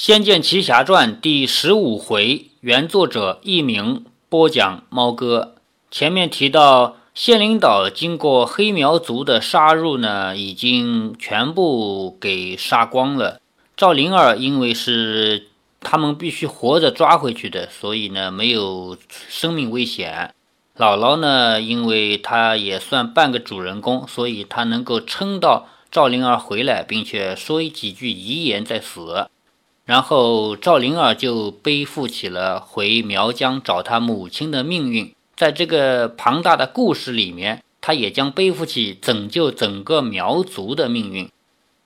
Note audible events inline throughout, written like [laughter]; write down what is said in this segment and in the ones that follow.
仙剑奇侠传》第十五回，原作者佚名，播讲猫哥。前面提到，仙灵岛经过黑苗族的杀入呢，已经全部给杀光了。赵灵儿因为是他们必须活着抓回去的，所以呢没有生命危险。姥姥呢，因为她也算半个主人公，所以她能够撑到赵灵儿回来，并且说几句遗言再死。然后赵灵儿就背负起了回苗疆找他母亲的命运，在这个庞大的故事里面，他也将背负起拯救整个苗族的命运。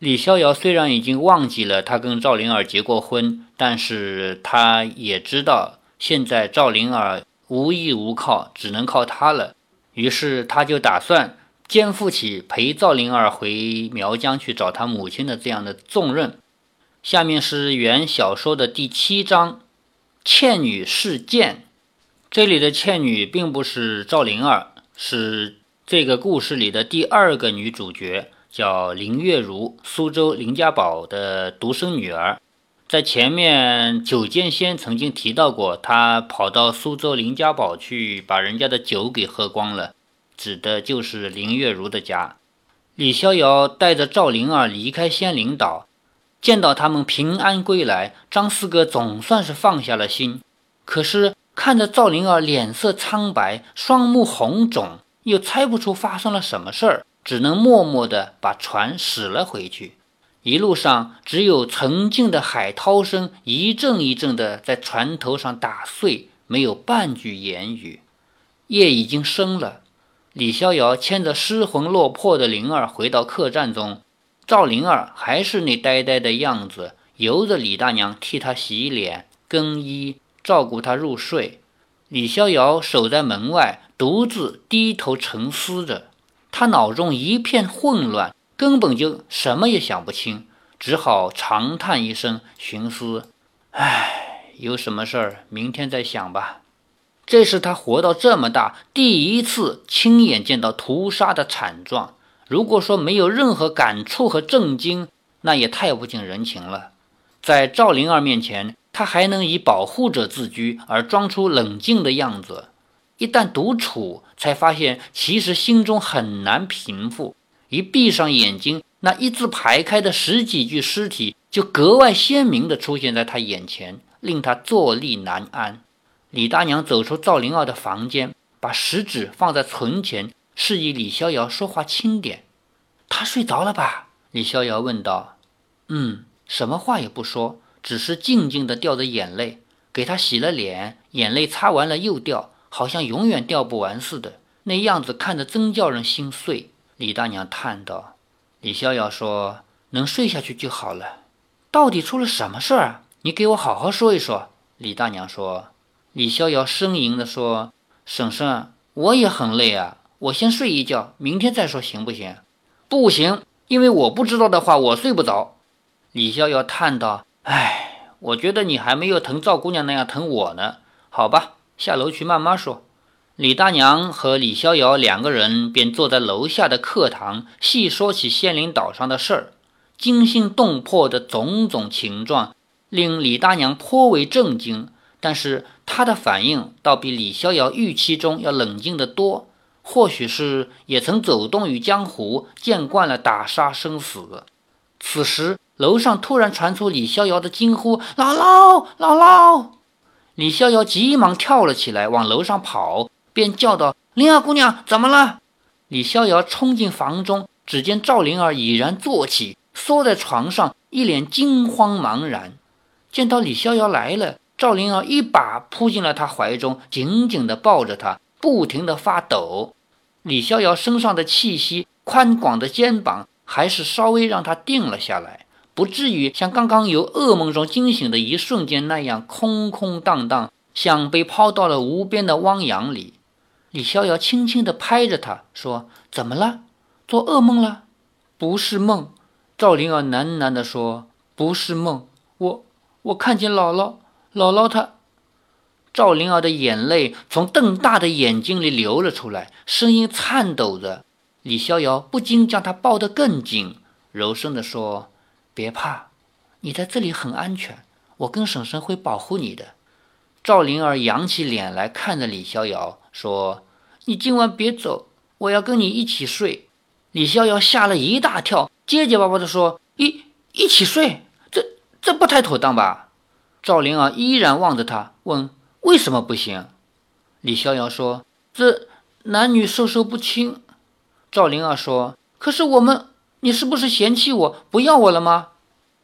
李逍遥虽然已经忘记了他跟赵灵儿结过婚，但是他也知道现在赵灵儿无依无靠，只能靠他了。于是他就打算肩负起陪赵灵儿回苗疆去找他母亲的这样的重任。下面是原小说的第七章《倩女事件》。这里的倩女并不是赵灵儿，是这个故事里的第二个女主角，叫林月如，苏州林家堡的独生女儿。在前面九剑仙曾经提到过，她跑到苏州林家堡去，把人家的酒给喝光了，指的就是林月如的家。李逍遥带着赵灵儿离开仙灵岛。见到他们平安归来，张四哥总算是放下了心。可是看着赵灵儿脸色苍白，双目红肿，又猜不出发生了什么事儿，只能默默地把船驶了回去。一路上只有沉静的海涛声一阵一阵地在船头上打碎，没有半句言语。夜已经深了，李逍遥牵着失魂落魄的灵儿回到客栈中。赵灵儿还是那呆呆的样子，由着李大娘替她洗脸、更衣、照顾她入睡。李逍遥守在门外，独自低头沉思着。他脑中一片混乱，根本就什么也想不清，只好长叹一声，寻思：“唉，有什么事儿，明天再想吧。”这是他活到这么大第一次亲眼见到屠杀的惨状。如果说没有任何感触和震惊，那也太不近人情了。在赵灵儿面前，他还能以保护者自居，而装出冷静的样子。一旦独处，才发现其实心中很难平复。一闭上眼睛，那一字排开的十几具尸体就格外鲜明地出现在他眼前，令他坐立难安。李大娘走出赵灵儿的房间，把食指放在唇前。示意李逍遥说话轻点。他睡着了吧？李逍遥问道。嗯，什么话也不说，只是静静地掉着眼泪。给他洗了脸，眼泪擦完了又掉，好像永远掉不完似的。那样子看着真叫人心碎。李大娘叹道。李逍遥说：“能睡下去就好了。到底出了什么事儿？你给我好好说一说。”李大娘说。李逍遥呻吟地说：“婶婶，我也很累啊。”我先睡一觉，明天再说，行不行？不行，因为我不知道的话，我睡不着。李逍遥叹道：“唉，我觉得你还没有疼赵姑娘那样疼我呢。好吧，下楼去慢慢说。”李大娘和李逍遥两个人便坐在楼下的课堂，细说起仙灵岛上的事儿，惊心动魄的种种情状，令李大娘颇为震惊。但是她的反应倒比李逍遥预期中要冷静得多。或许是也曾走动于江湖，见惯了打杀生死。此时，楼上突然传出李逍遥的惊呼：“姥姥，姥姥！”李逍遥急忙跳了起来，往楼上跑，便叫道：“灵儿姑娘，怎么了？”李逍遥冲进房中，只见赵灵儿已然坐起，缩在床上，一脸惊慌茫然。见到李逍遥来了，赵灵儿一把扑进了他怀中，紧紧地抱着他。不停地发抖，李逍遥身上的气息、宽广的肩膀，还是稍微让他定了下来，不至于像刚刚由噩梦中惊醒的一瞬间那样空空荡荡，像被抛到了无边的汪洋里。李逍遥轻轻地拍着他说：“怎么了？做噩梦了？不是梦。”赵灵儿喃喃地说：“不是梦，我我看见姥姥，姥姥她。”赵灵儿的眼泪从瞪大的眼睛里流了出来，声音颤抖着。李逍遥不禁将她抱得更紧，柔声地说：“别怕，你在这里很安全，我跟婶婶会保护你的。”赵灵儿扬起脸来看着李逍遥，说：“你今晚别走，我要跟你一起睡。”李逍遥吓了一大跳，结结巴巴地说：“一一起睡，这这不太妥当吧？”赵灵儿依然望着他，问：“为什么不行？”李逍遥说：“这男女授受不亲。”赵灵儿说：“可是我们，你是不是嫌弃我不要我了吗？”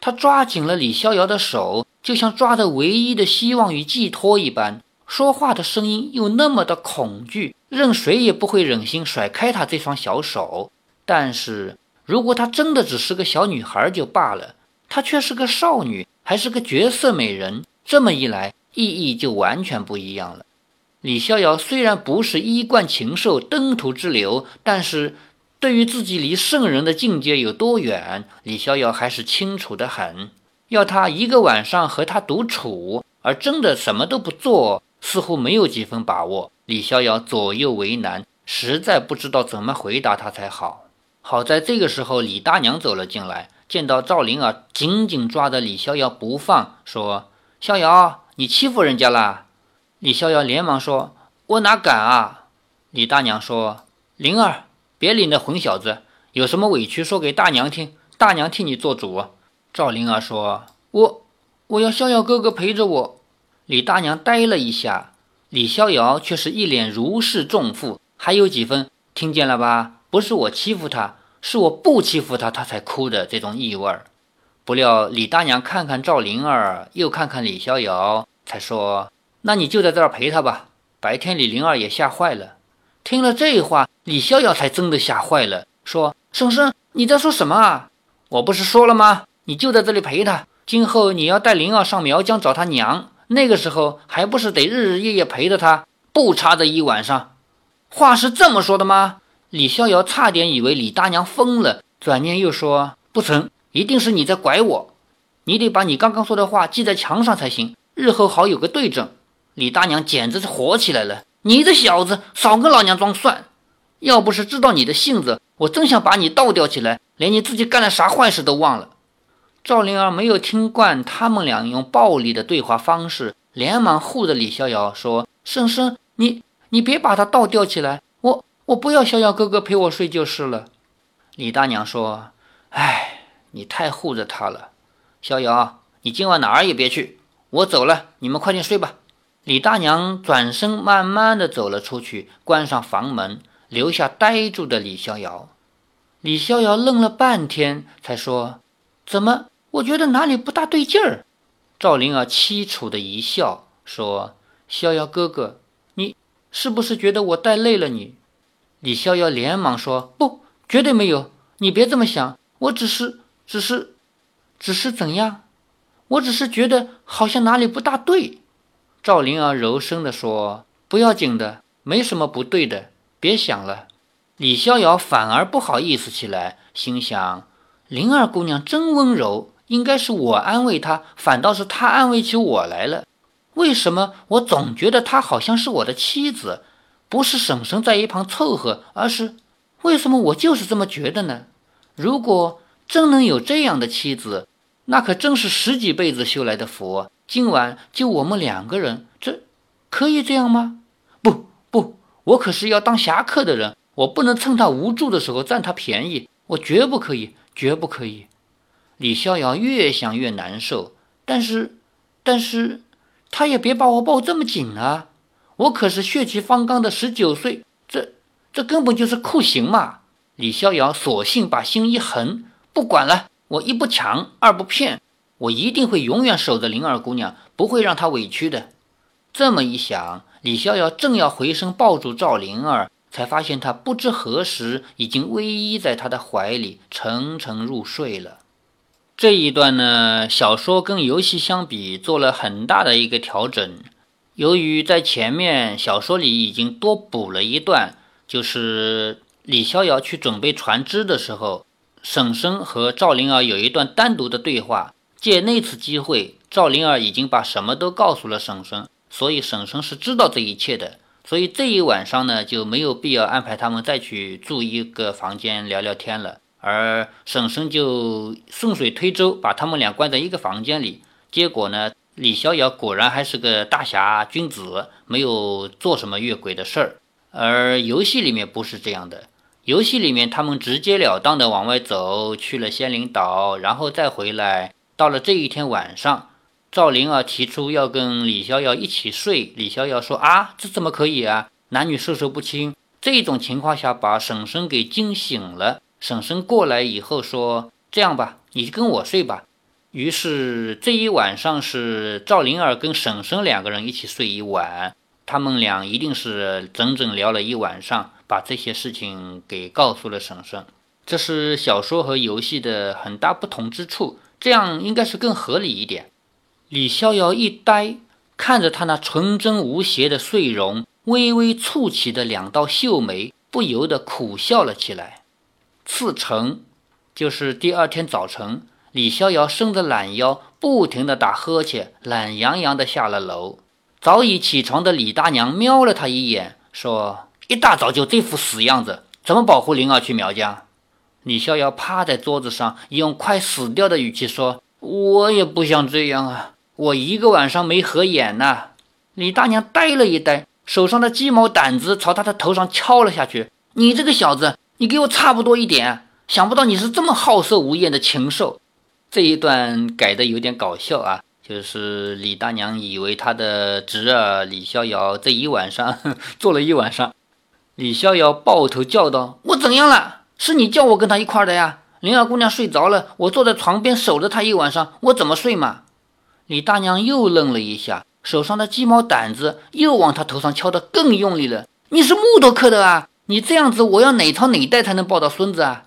他抓紧了李逍遥的手。就像抓着唯一的希望与寄托一般，说话的声音又那么的恐惧，任谁也不会忍心甩开他这双小手。但是如果她真的只是个小女孩就罢了，她却是个少女，还是个绝色美人，这么一来，意义就完全不一样了。李逍遥虽然不是衣冠禽兽、登徒之流，但是对于自己离圣人的境界有多远，李逍遥还是清楚的很。要他一个晚上和他独处，而真的什么都不做，似乎没有几分把握。李逍遥左右为难，实在不知道怎么回答他才好。好在这个时候，李大娘走了进来，见到赵灵儿紧紧抓着李逍遥不放，说：“逍遥，你欺负人家啦。”李逍遥连忙说：“我哪敢啊！”李大娘说：“灵儿，别理那混小子，有什么委屈说给大娘听，大娘替你做主。”赵灵儿说：“我我要逍遥哥哥陪着我。”李大娘呆了一下，李逍遥却是一脸如释重负，还有几分听见了吧？不是我欺负他，是我不欺负他，他才哭的这种意味儿。不料李大娘看看赵灵儿，又看看李逍遥，才说：“那你就在这儿陪他吧。”白天李灵儿也吓坏了，听了这话，李逍遥才真的吓坏了，说：“婶婶，你在说什么啊？我不是说了吗？”你就在这里陪他，今后你要带灵儿上苗疆找他娘，那个时候还不是得日日夜夜陪着他，不差这一晚上。话是这么说的吗？李逍遥差点以为李大娘疯了，转念又说不成，一定是你在拐我，你得把你刚刚说的话记在墙上才行，日后好有个对证。李大娘简直是火起来了，你这小子少跟老娘装蒜！要不是知道你的性子，我真想把你倒吊起来，连你自己干了啥坏事都忘了。赵灵儿没有听惯他们俩用暴力的对话方式，连忙护着李逍遥说：“婶婶，你你别把他倒吊起来，我我不要逍遥哥哥陪我睡就是了。”李大娘说：“哎，你太护着他了，逍遥，你今晚哪儿也别去，我走了，你们快点睡吧。”李大娘转身慢慢的走了出去，关上房门，留下呆住的李逍遥。李逍遥愣了半天，才说：“怎么？”我觉得哪里不大对劲儿，赵灵儿凄楚的一笑，说：“逍遥哥哥，你是不是觉得我带累了你？”李逍遥连忙说：“不，绝对没有，你别这么想，我只是，只是，只是怎样？我只是觉得好像哪里不大对。”赵灵儿柔声地说：“不要紧的，没什么不对的，别想了。”李逍遥反而不好意思起来，心想：“灵儿姑娘真温柔。”应该是我安慰她，反倒是她安慰起我来了。为什么我总觉得她好像是我的妻子，不是婶婶在一旁凑合，而是为什么我就是这么觉得呢？如果真能有这样的妻子，那可真是十几辈子修来的福。今晚就我们两个人，这可以这样吗？不不，我可是要当侠客的人，我不能趁他无助的时候占他便宜，我绝不可以，绝不可以。李逍遥越想越难受，但是，但是，他也别把我抱这么紧啊！我可是血气方刚的十九岁，这这根本就是酷刑嘛！李逍遥索性把心一横，不管了，我一不抢，二不骗，我一定会永远守着灵儿姑娘，不会让她委屈的。这么一想，李逍遥正要回身抱住赵灵儿，才发现她不知何时已经偎依在他的怀里，沉沉入睡了。这一段呢，小说跟游戏相比做了很大的一个调整。由于在前面小说里已经多补了一段，就是李逍遥去准备船只的时候，婶婶和赵灵儿有一段单独的对话。借那次机会，赵灵儿已经把什么都告诉了婶婶，所以婶婶是知道这一切的。所以这一晚上呢，就没有必要安排他们再去住一个房间聊聊天了。而婶婶就顺水推舟，把他们俩关在一个房间里。结果呢，李逍遥果然还是个大侠君子，没有做什么越轨的事儿。而游戏里面不是这样的，游戏里面他们直截了当的往外走，去了仙灵岛，然后再回来。到了这一天晚上，赵灵儿提出要跟李逍遥一起睡，李逍遥说：“啊，这怎么可以啊？男女授受不亲。”这种情况下把婶婶给惊醒了。婶婶过来以后说：“这样吧，你跟我睡吧。”于是这一晚上是赵灵儿跟婶婶两个人一起睡一晚，他们俩一定是整整聊了一晚上，把这些事情给告诉了婶婶。这是小说和游戏的很大不同之处，这样应该是更合理一点。李逍遥一呆，看着他那纯真无邪的睡容，微微蹙起的两道秀眉，不由得苦笑了起来。次晨，就是第二天早晨。李逍遥伸着懒腰，不停地打呵欠，懒洋洋地下了楼。早已起床的李大娘瞄了他一眼，说：“一大早就这副死样子，怎么保护灵儿去苗家？”李逍遥趴在桌子上，用快死掉的语气说：“我也不想这样啊，我一个晚上没合眼呐。”李大娘呆了一呆，手上的鸡毛掸子朝他的头上敲了下去：“你这个小子，你给我差不多一点！想不到你是这么好色无厌的禽兽！”这一段改的有点搞笑啊，就是李大娘以为她的侄儿李逍遥这一晚上 [laughs] 坐了一晚上，李逍遥抱头叫道：“我怎样了？是你叫我跟他一块的呀？灵儿姑娘睡着了，我坐在床边守着她一晚上，我怎么睡嘛？”李大娘又愣了一下，手上的鸡毛掸子又往他头上敲得更用力了。“你是木头刻的啊？你这样子，我要哪朝哪代才能抱到孙子啊？”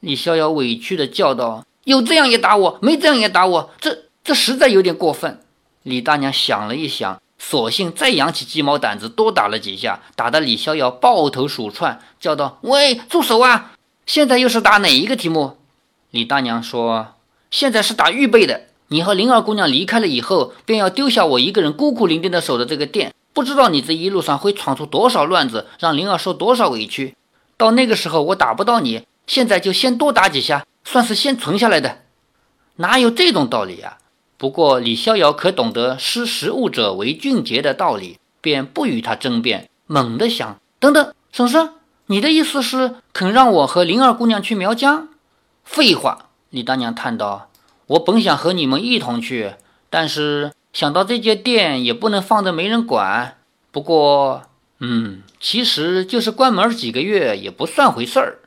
李逍遥委屈地叫道。有这样也打我，没这样也打我，这这实在有点过分。李大娘想了一想，索性再扬起鸡毛掸子，多打了几下，打得李逍遥抱头鼠窜，叫道：“喂，住手啊！现在又是打哪一个题目？”李大娘说：“现在是打预备的。你和灵儿姑娘离开了以后，便要丢下我一个人孤苦伶仃的守着这个店，不知道你这一路上会闯出多少乱子，让灵儿受多少委屈。到那个时候，我打不到你，现在就先多打几下。”算是先存下来的，哪有这种道理啊？不过李逍遥可懂得识时务者为俊杰的道理，便不与他争辩，猛地想：等等，婶婶，你的意思是肯让我和灵儿姑娘去苗疆？废话！李大娘叹道：“我本想和你们一同去，但是想到这间店也不能放着没人管。不过，嗯，其实就是关门几个月也不算回事儿。”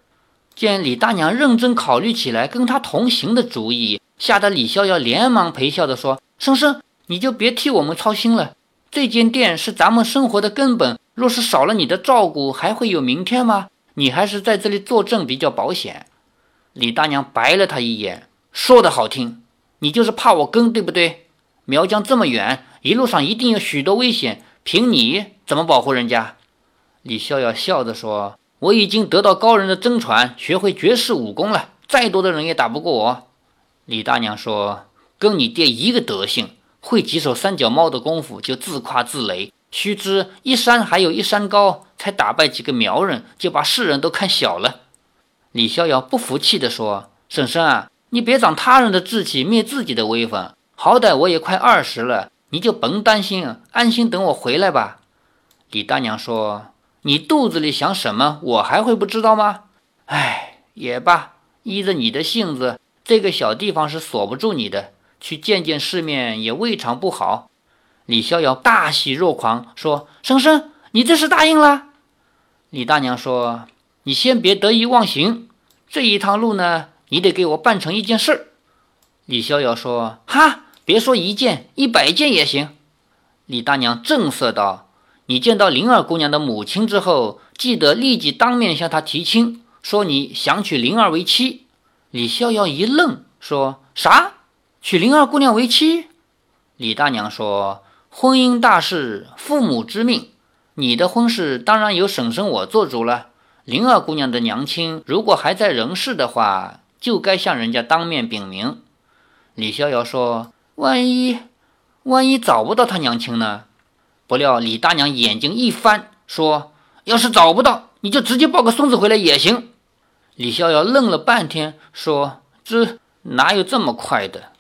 见李大娘认真考虑起来跟他同行的主意，吓得李逍遥连忙陪笑着说：“生生，你就别替我们操心了。这间店是咱们生活的根本，若是少了你的照顾，还会有明天吗？你还是在这里坐镇比较保险。”李大娘白了他一眼，说的好听，你就是怕我跟，对不对？苗疆这么远，一路上一定有许多危险，凭你怎么保护人家？李逍遥笑着说。我已经得到高人的真传，学会绝世武功了。再多的人也打不过我。李大娘说：“跟你爹一个德行，会几手三脚猫的功夫就自夸自擂。须知一山还有一山高，才打败几个苗人，就把世人都看小了。”李逍遥不服气地说：“婶婶啊，你别长他人的志气，灭自己的威风。好歹我也快二十了，你就甭担心，安心等我回来吧。”李大娘说。你肚子里想什么，我还会不知道吗？哎，也罢，依着你的性子，这个小地方是锁不住你的，去见见世面也未尝不好。李逍遥大喜若狂，说：“生生，你这是答应了？”李大娘说：“你先别得意忘形，这一趟路呢，你得给我办成一件事儿。”李逍遥说：“哈，别说一件，一百件也行。”李大娘正色道。你见到灵儿姑娘的母亲之后，记得立即当面向她提亲，说你想娶灵儿为妻。李逍遥一愣，说啥？娶灵儿姑娘为妻？李大娘说：“婚姻大事，父母之命，你的婚事当然由婶婶我做主了。灵儿姑娘的娘亲如果还在人世的话，就该向人家当面禀明。”李逍遥说：“万一，万一找不到她娘亲呢？”不料李大娘眼睛一翻，说：“要是找不到，你就直接抱个孙子回来也行。”李逍遥愣了半天，说：“这哪有这么快的？”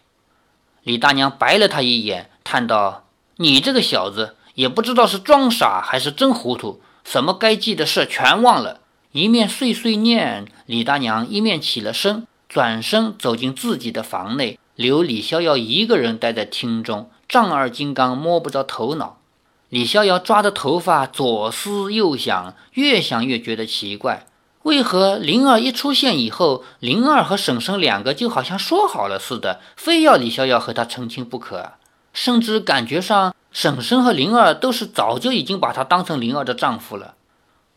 李大娘白了他一眼，叹道：“你这个小子，也不知道是装傻还是真糊涂，什么该记的事全忘了。”一面碎碎念，李大娘一面起了身，转身走进自己的房内，留李逍遥一个人待在厅中，丈二金刚摸不着头脑。李逍遥抓着头发左思右想，越想越觉得奇怪，为何灵儿一出现以后，灵儿和婶婶两个就好像说好了似的，非要李逍遥和他成亲不可？甚至感觉上，婶婶和灵儿都是早就已经把他当成灵儿的丈夫了。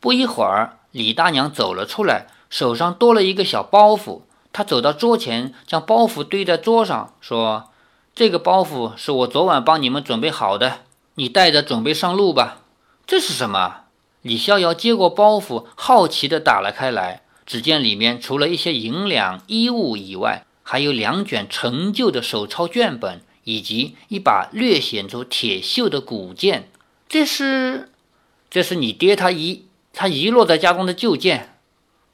不一会儿。李大娘走了出来，手上多了一个小包袱。她走到桌前，将包袱堆在桌上，说：“这个包袱是我昨晚帮你们准备好的，你带着准备上路吧。”这是什么？李逍遥接过包袱，好奇地打了开来。只见里面除了一些银两、衣物以外，还有两卷陈旧的手抄卷本，以及一把略显出铁锈的古剑。这是，这是你爹他遗。他遗落在家中的旧剑，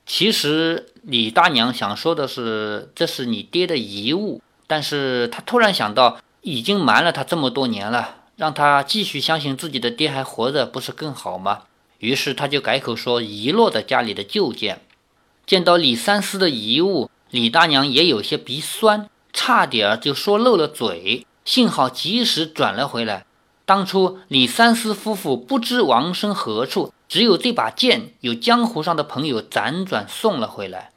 其实李大娘想说的是，这是你爹的遗物。但是她突然想到，已经瞒了他这么多年了，让他继续相信自己的爹还活着，不是更好吗？于是他就改口说遗落在家里的旧剑。见到李三思的遗物，李大娘也有些鼻酸，差点儿就说漏了嘴，幸好及时转了回来。当初李三思夫妇不知亡身何处。只有这把剑，有江湖上的朋友辗转送了回来。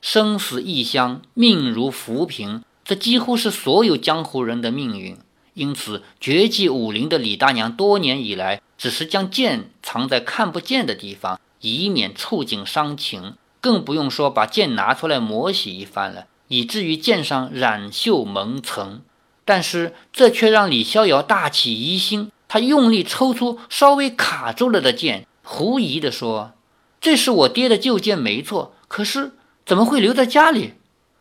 生死异乡，命如浮萍，这几乎是所有江湖人的命运。因此，绝技武林的李大娘多年以来，只是将剑藏在看不见的地方，以免触景伤情，更不用说把剑拿出来磨洗一番了，以至于剑上染锈蒙尘。但是，这却让李逍遥大起疑心。他用力抽出稍微卡住了的剑。狐疑地说：“这是我爹的旧剑，没错。可是怎么会留在家里？”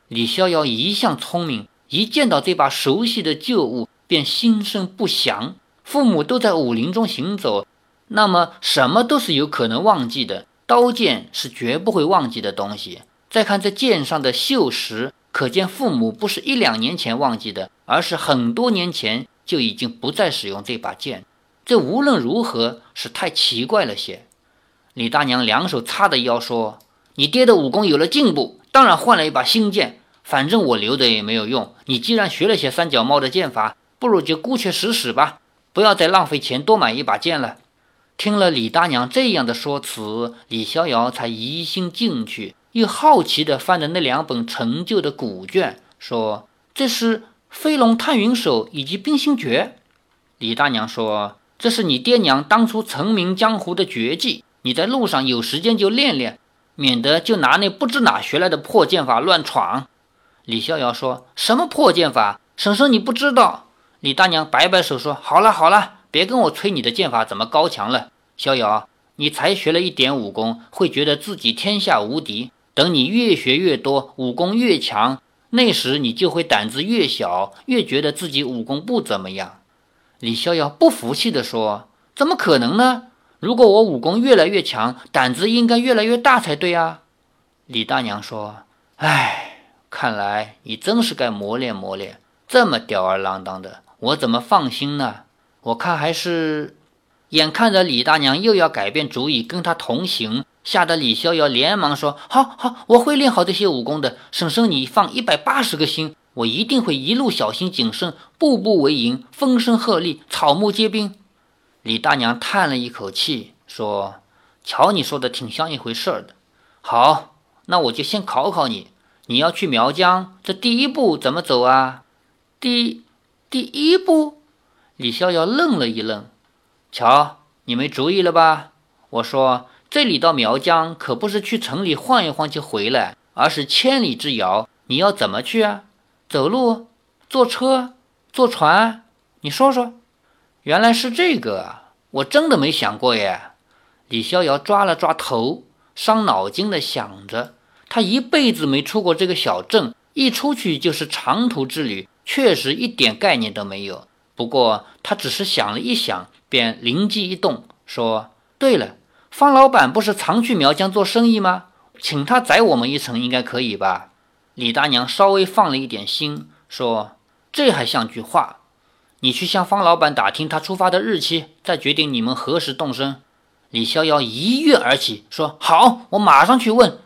李逍遥一向聪明，一见到这把熟悉的旧物，便心生不祥。父母都在武林中行走，那么什么都是有可能忘记的。刀剑是绝不会忘记的东西。再看这剑上的锈蚀，可见父母不是一两年前忘记的，而是很多年前就已经不再使用这把剑。这无论如何是太奇怪了些。李大娘两手叉着腰说：“你爹的武功有了进步，当然换了一把新剑。反正我留着也没有用。你既然学了些三脚猫的剑法，不如就姑且使使吧，不要再浪费钱多买一把剑了。”听了李大娘这样的说辞，李逍遥才疑心进去，又好奇地翻着那两本陈旧的古卷，说：“这是《飞龙探云手》以及《冰心诀》。”李大娘说。这是你爹娘当初成名江湖的绝技，你在路上有时间就练练，免得就拿那不知哪学来的破剑法乱闯。李逍遥说什么破剑法？婶婶你不知道。李大娘摆摆手说：“好了好了，别跟我吹你的剑法怎么高强了。逍遥，你才学了一点武功，会觉得自己天下无敌。等你越学越多，武功越强，那时你就会胆子越小，越觉得自己武功不怎么样。”李逍遥不服气地说：“怎么可能呢？如果我武功越来越强，胆子应该越来越大才对啊！”李大娘说：“哎，看来你真是该磨练磨练。这么吊儿郎当的，我怎么放心呢？我看还是……”眼看着李大娘又要改变主意跟他同行，吓得李逍遥连忙说：“好好，我会练好这些武功的。婶婶，你放一百八十个心。”我一定会一路小心谨慎，步步为营，风声鹤唳，草木皆兵。李大娘叹了一口气，说：“瞧你说的挺像一回事儿的。好，那我就先考考你。你要去苗疆，这第一步怎么走啊？”第第一步，李逍遥愣了一愣。瞧，你没主意了吧？我说，这里到苗疆可不是去城里晃一晃就回来，而是千里之遥。你要怎么去啊？走路、坐车、坐船，你说说，原来是这个，我真的没想过耶。李逍遥抓了抓头，伤脑筋的想着，他一辈子没出过这个小镇，一出去就是长途之旅，确实一点概念都没有。不过他只是想了一想，便灵机一动，说：“对了，方老板不是常去苗疆做生意吗？请他载我们一程，应该可以吧？”李大娘稍微放了一点心，说：“这还像句话。”你去向方老板打听他出发的日期，再决定你们何时动身。”李逍遥一跃而起，说：“好，我马上去问。”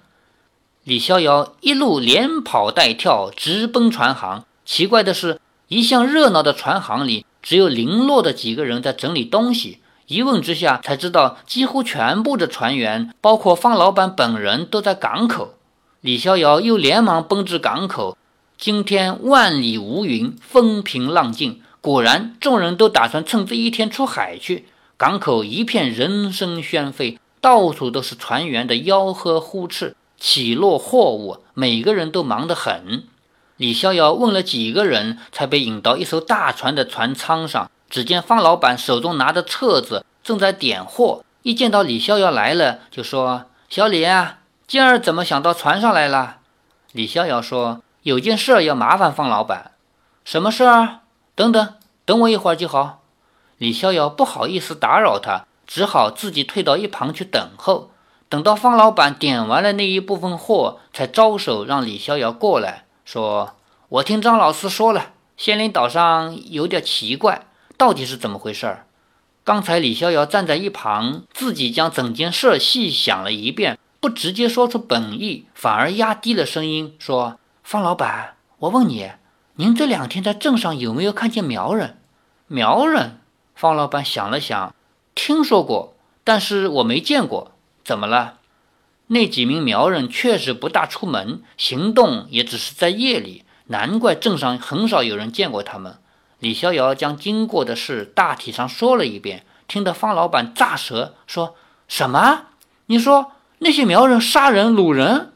李逍遥一路连跑带跳，直奔船行。奇怪的是，一向热闹的船行里，只有零落的几个人在整理东西。一问之下，才知道几乎全部的船员，包括方老板本人，都在港口。李逍遥又连忙奔至港口。今天万里无云，风平浪静。果然，众人都打算趁这一天出海去。港口一片人声喧沸，到处都是船员的吆喝呼斥、起落货物，每个人都忙得很。李逍遥问了几个人，才被引到一艘大船的船舱上。只见方老板手中拿着册子，正在点货。一见到李逍遥来了，就说：“小李啊，今儿怎么想到船上来了？”李逍遥说：“有件事要麻烦方老板。”“什么事儿？”“等等，等我一会儿就好。”李逍遥不好意思打扰他，只好自己退到一旁去等候。等到方老板点完了那一部分货，才招手让李逍遥过来，说：“我听张老师说了，仙灵岛上有点奇怪，到底是怎么回事？”刚才李逍遥站在一旁，自己将整件事细想了一遍，不直接说出本意，反而压低了声音说：“方老板，我问你，您这两天在镇上有没有看见苗人？苗人？”方老板想了想，听说过，但是我没见过。怎么了？那几名苗人确实不大出门，行动也只是在夜里，难怪镇上很少有人见过他们。李逍遥将经过的事大体上说了一遍，听得方老板炸舌，说什么？你说那些苗人杀人掳人？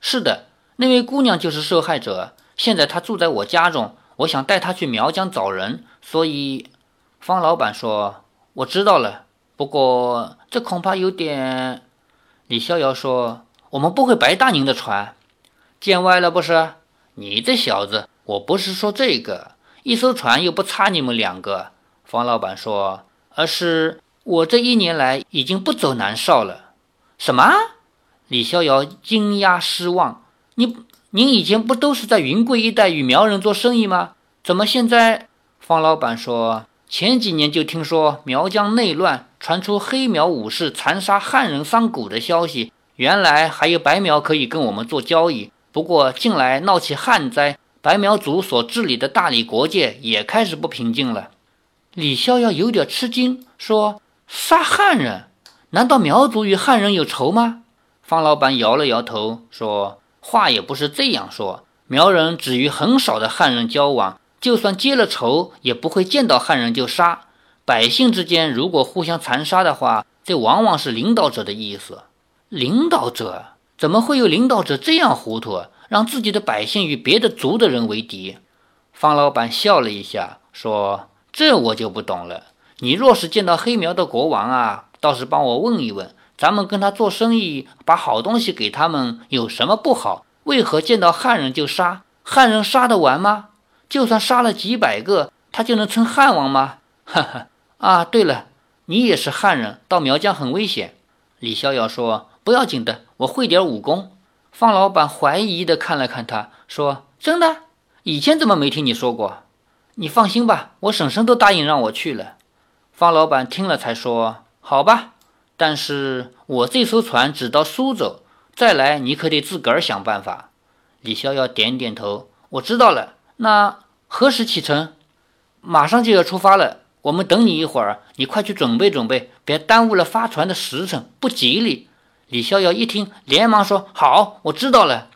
是的，那位姑娘就是受害者。现在她住在我家中，我想带她去苗疆找人，所以。方老板说：“我知道了，不过这恐怕有点。”李逍遥说：“我们不会白搭您的船，见外了不是？你这小子，我不是说这个，一艘船又不差你们两个。”方老板说：“而是我这一年来已经不走南少了。”什么？李逍遥惊讶失望：“你您以前不都是在云贵一带与苗人做生意吗？怎么现在？”方老板说。前几年就听说苗疆内乱，传出黑苗武士残杀汉人桑谷的消息。原来还有白苗可以跟我们做交易。不过近来闹起旱灾，白苗族所治理的大理国界也开始不平静了。李逍遥有点吃惊，说：“杀汉人？难道苗族与汉人有仇吗？”方老板摇了摇头，说：“话也不是这样说。苗人只与很少的汉人交往。”就算结了仇，也不会见到汉人就杀。百姓之间如果互相残杀的话，这往往是领导者的意思。领导者怎么会有领导者这样糊涂，让自己的百姓与别的族的人为敌？方老板笑了一下，说：“这我就不懂了。你若是见到黑苗的国王啊，倒是帮我问一问，咱们跟他做生意，把好东西给他们，有什么不好？为何见到汉人就杀？汉人杀得完吗？”就算杀了几百个，他就能称汉王吗？哈哈！啊，对了，你也是汉人，到苗疆很危险。李逍遥说：“不要紧的，我会点武功。”方老板怀疑的看了看他，说：“真的？以前怎么没听你说过？你放心吧，我婶婶都答应让我去了。”方老板听了才说：“好吧，但是我这艘船只到苏州，再来你可得自个儿想办法。”李逍遥点点头：“我知道了。”那何时启程？马上就要出发了。我们等你一会儿，你快去准备准备，别耽误了发船的时辰，不吉利。李逍遥一听，连忙说：“好，我知道了。”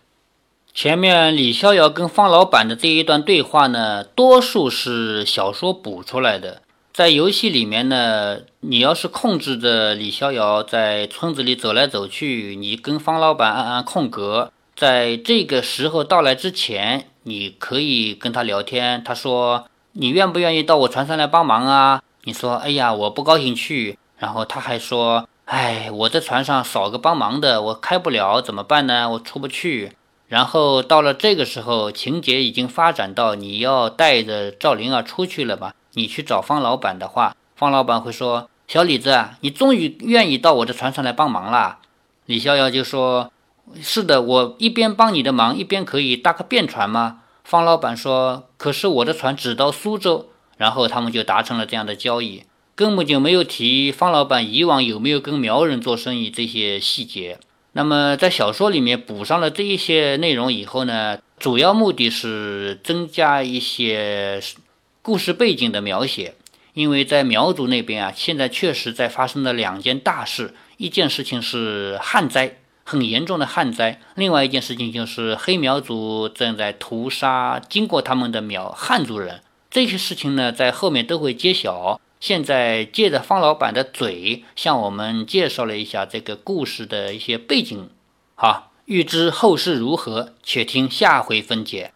前面李逍遥跟方老板的这一段对话呢，多数是小说补出来的。在游戏里面呢，你要是控制着李逍遥在村子里走来走去，你跟方老板按按空格，在这个时候到来之前。你可以跟他聊天，他说你愿不愿意到我船上来帮忙啊？你说哎呀，我不高兴去。然后他还说，哎，我在船上少个帮忙的，我开不了，怎么办呢？我出不去。然后到了这个时候，情节已经发展到你要带着赵灵儿出去了吧？你去找方老板的话，方老板会说，小李子，你终于愿意到我的船上来帮忙了。李逍遥就说。是的，我一边帮你的忙，一边可以搭个便船吗？方老板说：“可是我的船只到苏州。”然后他们就达成了这样的交易，根本就没有提方老板以往有没有跟苗人做生意这些细节。那么在小说里面补上了这一些内容以后呢，主要目的是增加一些故事背景的描写，因为在苗族那边啊，现在确实在发生了两件大事，一件事情是旱灾。很严重的旱灾，另外一件事情就是黑苗族正在屠杀经过他们的苗汉族人。这些事情呢，在后面都会揭晓。现在借着方老板的嘴，向我们介绍了一下这个故事的一些背景。好，欲知后事如何，且听下回分解。